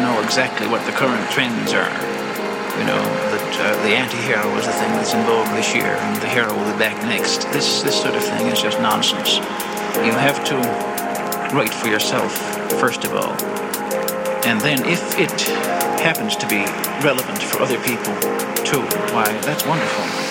to know exactly what the current trends are, you know, that uh, the anti-hero is the thing that's in vogue this year and the hero will be back next. This this sort of thing is just nonsense. You have to write for yourself first of all, and then if it happens to be relevant for other people too, why that's wonderful.